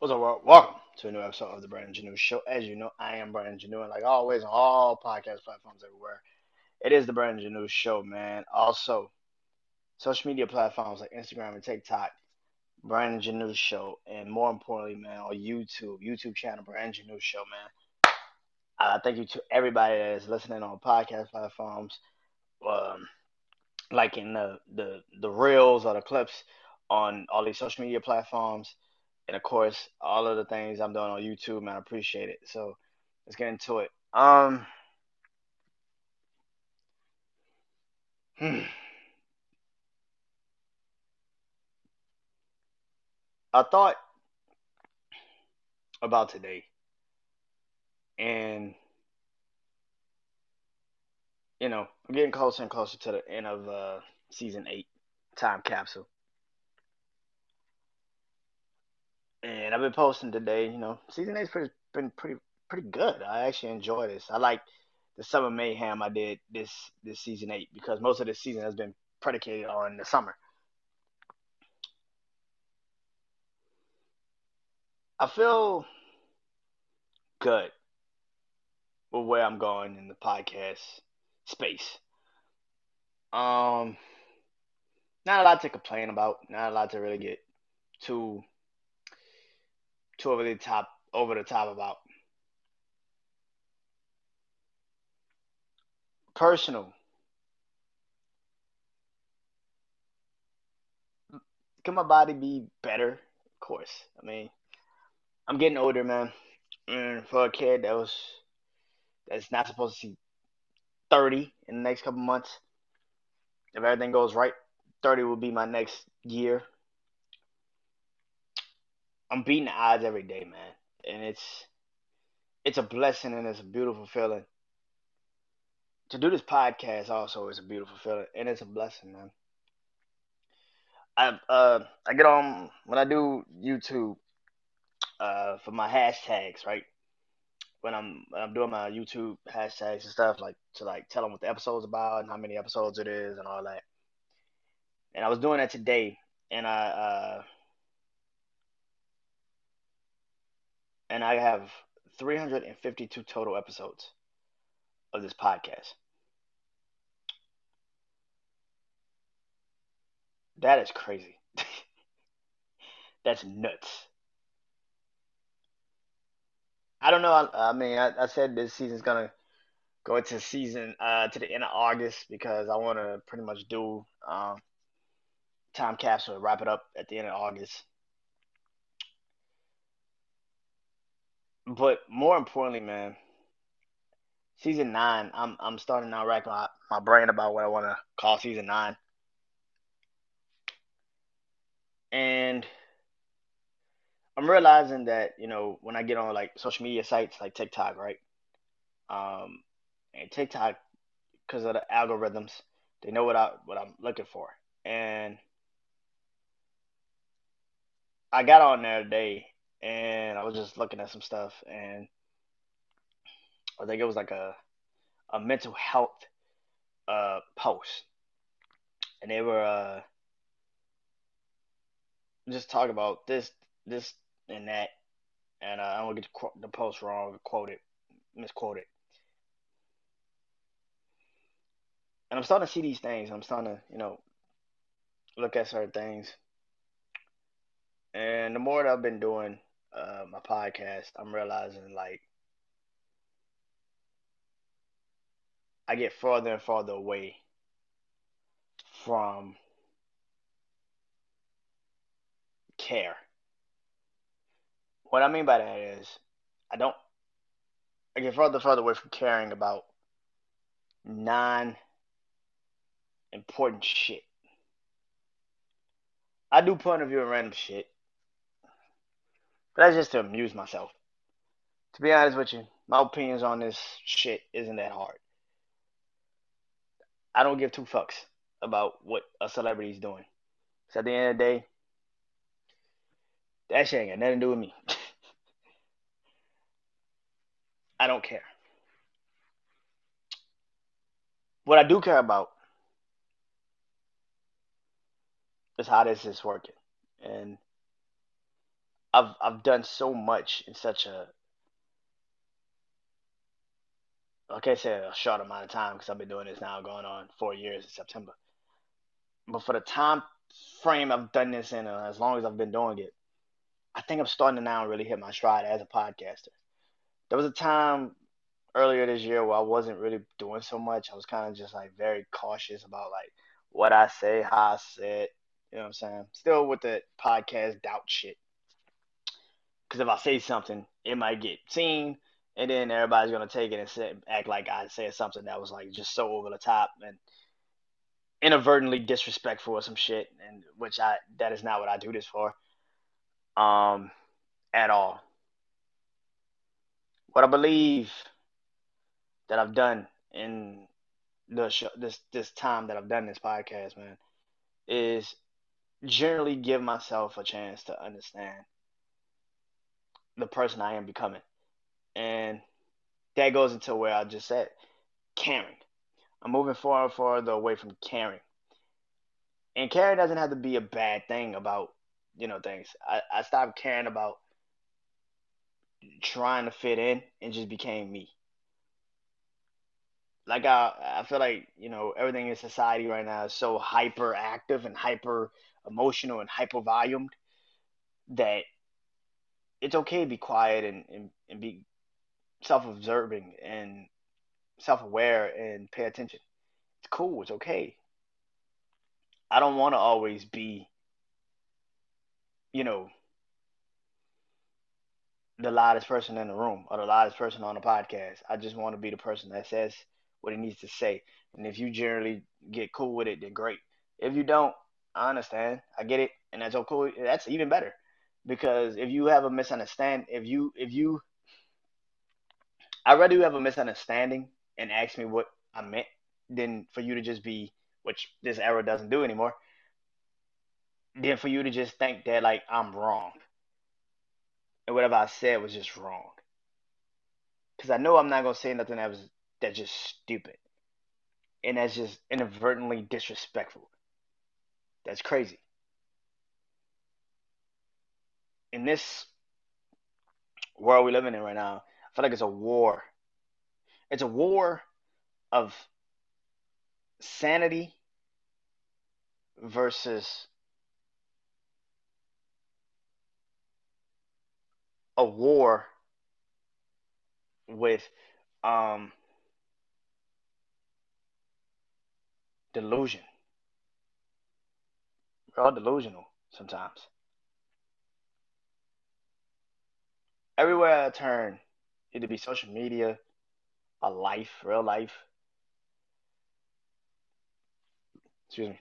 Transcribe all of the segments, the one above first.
What's up, world? Welcome to a new episode of the Brandon Janu Show. As you know, I am Brandon Janu, and like always, on all podcast platforms everywhere, it is the Brandon Janu Show, man. Also, social media platforms like Instagram and TikTok, Brandon Janu Show, and more importantly, man, on YouTube, YouTube channel, Brandon Janu Show, man. Uh, thank you to everybody that is listening on podcast platforms, um, like in the, the the reels or the clips on all these social media platforms and of course all of the things I'm doing on YouTube, man. I appreciate it. So let's get into it. Um, hmm. I thought about today, and you know, I'm getting closer and closer to the end of uh, season eight, time capsule. And I've been posting today. You know, season eight's pretty, been pretty pretty good. I actually enjoy this. I like the summer mayhem I did this this season eight because most of this season has been predicated on the summer. I feel good with where I'm going in the podcast space. Um, not a lot to complain about. Not a lot to really get too too over the top over the top about. Personal. Can my body be better? Of course. I mean, I'm getting older, man. And for a kid that was that's not supposed to see 30 in the next couple months, if everything goes right, 30 will be my next year. I'm beating the odds every day, man, and it's it's a blessing and it's a beautiful feeling. To do this podcast also is a beautiful feeling and it's a blessing, man. I uh I get on when I do YouTube uh for my hashtags, right? When I'm when I'm doing my YouTube hashtags and stuff, like to like tell them what the episode's about and how many episodes it is and all that. And I was doing that today, and I uh and I have 352 total episodes of this podcast. That is crazy. That's nuts. I don't know. I, I mean, I, I said this season's gonna go into season uh, to the end of August because I want to pretty much do um, time capsule wrap it up at the end of August. But more importantly, man, season nine, I'm I'm starting now rack my, my brain about what I want to call season nine. And I'm realizing that, you know, when I get on like social media sites like TikTok, right? Um, and TikTok, because of the algorithms, they know what I what I'm looking for. And I got on there today and I was just looking at some stuff and I think it was like a a mental health uh post. And they were uh just talking about this this and that and uh, I don't get the, post wrong, quoted, misquoted. And I'm starting to see these things. I'm starting to, you know, look at certain things. And the more that I've been doing uh, my podcast, I'm realizing like I get farther and farther away from care. What I mean by that is I don't I get further and further away from caring about non important shit. I do point of view and random shit, but that's just to amuse myself. To be honest with you, my opinions on this shit isn't that hard. I don't give two fucks about what a celebrity's doing. So at the end of the day, that shit ain't got nothing to do with me. I don't care. What I do care about is how this is working. And I've I've done so much in such a I can't say a short amount of time because I've been doing this now going on four years in September. But for the time frame I've done this in, uh, as long as I've been doing it, I think I'm starting to now really hit my stride as a podcaster. There was a time earlier this year where I wasn't really doing so much. I was kind of just like very cautious about like what I say, how I say it. You know what I'm saying? Still with the podcast doubt shit. Because if I say something, it might get seen, and then everybody's gonna take it and say, act like I said something that was like just so over the top and inadvertently disrespectful or some shit, and which I that is not what I do this for, um, at all. What I believe that I've done in the show, this this time that I've done this podcast, man, is generally give myself a chance to understand the person I am becoming. And that goes into where I just said caring. I'm moving far and farther away from caring. And caring doesn't have to be a bad thing about, you know, things. I, I stopped caring about trying to fit in and just became me. Like I I feel like, you know, everything in society right now is so hyperactive and hyper emotional and hyper volumed that it's okay to be quiet and, and, and be self observing and self aware and pay attention. It's cool, it's okay. I don't want to always be, you know, the loudest person in the room or the loudest person on the podcast. I just want to be the person that says what it needs to say. And if you generally get cool with it, then great. If you don't, I understand. I get it, and that's okay. That's even better because if you have a misunderstanding, if you if you I'd rather you have a misunderstanding and ask me what I meant than for you to just be, which this era doesn't do anymore, than for you to just think that like I'm wrong. And whatever I said was just wrong. Cause I know I'm not gonna say nothing that was that's just stupid. And that's just inadvertently disrespectful. That's crazy. In this world we're living in right now, I feel like it's a war. It's a war of sanity versus a war with um, delusion. We're all delusional sometimes. Everywhere I turn, either be social media, a life, real life. Excuse me.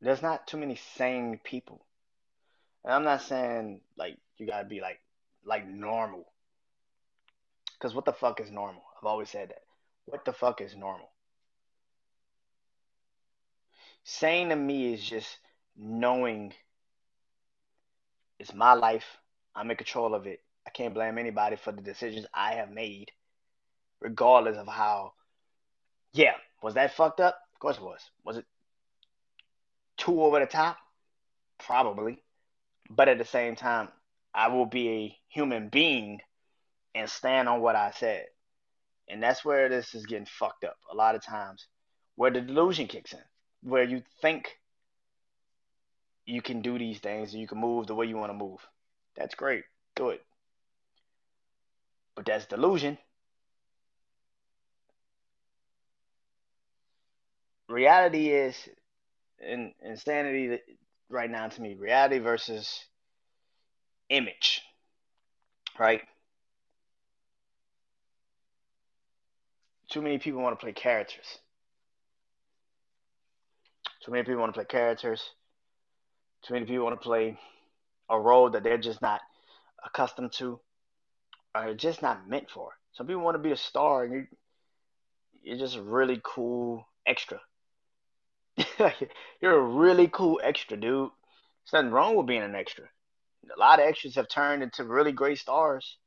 There's not too many sane people. And I'm not saying like you gotta be like like normal. Cause what the fuck is normal? I've always said that. What the fuck is normal? Sane to me is just knowing it's my life. I'm in control of it. I can't blame anybody for the decisions I have made, regardless of how. Yeah, was that fucked up? Of course it was. Was it too over the top? Probably. But at the same time, I will be a human being and stand on what I said. And that's where this is getting fucked up a lot of times, where the delusion kicks in, where you think you can do these things and you can move the way you want to move. That's great. Do it. But that's delusion. Reality is in insanity right now to me. Reality versus image. Right? Too many people want to play characters. Too many people want to play characters. Too many people want to play a role that they're just not accustomed to or just not meant for. Some people want to be a star and you you're just a really cool extra. you're a really cool extra, dude. There's nothing wrong with being an extra. A lot of extras have turned into really great stars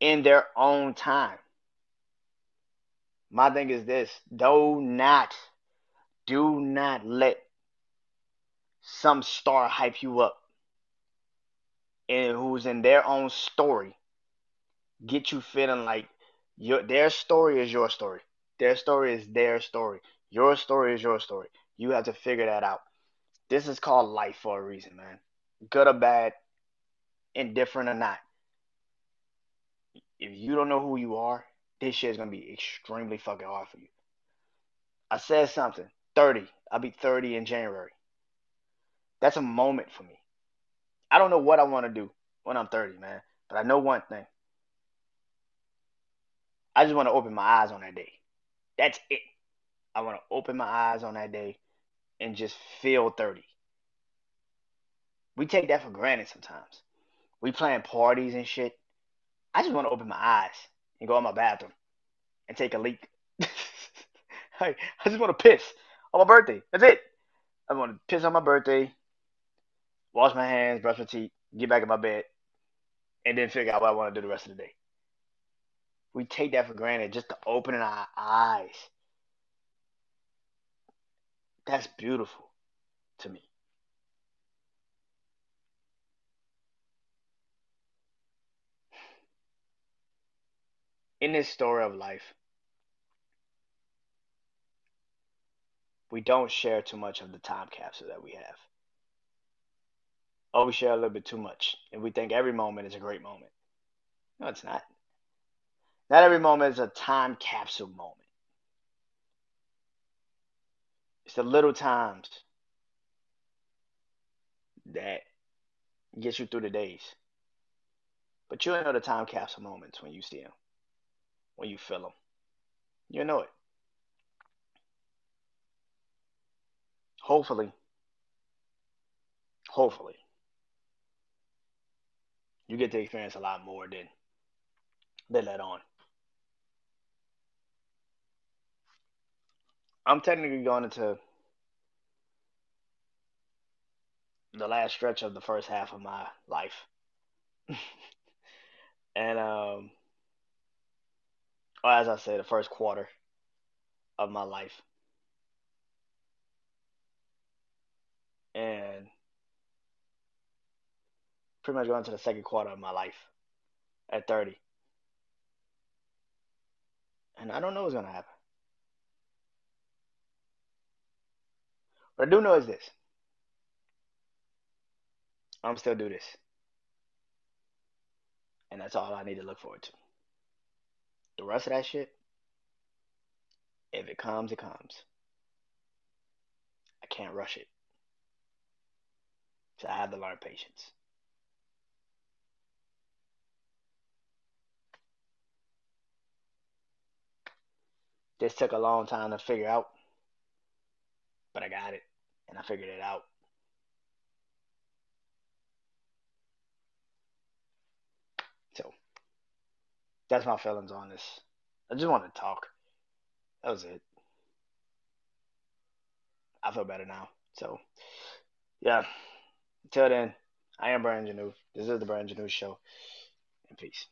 in their own time. My thing is this do not, do not let some star hype you up and who's in their own story get you feeling like your their story is your story. Their story is their story. Your story is your story. You have to figure that out. This is called life for a reason, man. Good or bad, indifferent or not. If you don't know who you are, this shit is gonna be extremely fucking hard for you. I said something. 30. I'll be 30 in January. That's a moment for me. I don't know what I want to do when I'm 30, man. But I know one thing. I just want to open my eyes on that day. That's it. I want to open my eyes on that day and just feel 30. We take that for granted sometimes. We plan parties and shit. I just want to open my eyes and go in my bathroom and take a leak. I just want to piss on my birthday. That's it. I want to piss on my birthday, wash my hands, brush my teeth, get back in my bed, and then figure out what I want to do the rest of the day. We take that for granted just to open our eyes. That's beautiful to me. In this story of life, we don't share too much of the time capsule that we have. Oh, we share a little bit too much, and we think every moment is a great moment. No, it's not. Not every moment is a time capsule moment. It's the little times that gets you through the days. But you'll know the time capsule moments when you see them, when you feel them. You'll know it. Hopefully, hopefully, you get to experience a lot more than they let on. I'm technically going into the last stretch of the first half of my life. and um as I say, the first quarter of my life. And pretty much going to the second quarter of my life at 30. And I don't know what's gonna happen. What I do know is this. I'm still do this. And that's all I need to look forward to. The rest of that shit, if it comes, it comes. I can't rush it. So I have to learn patience. This took a long time to figure out, but I got it and I figured it out. So that's my feelings on this. I just wanted to talk. That was it. I feel better now. So yeah. Until then, I am Brandon Janu. This is the Brandon Janu Show. And peace.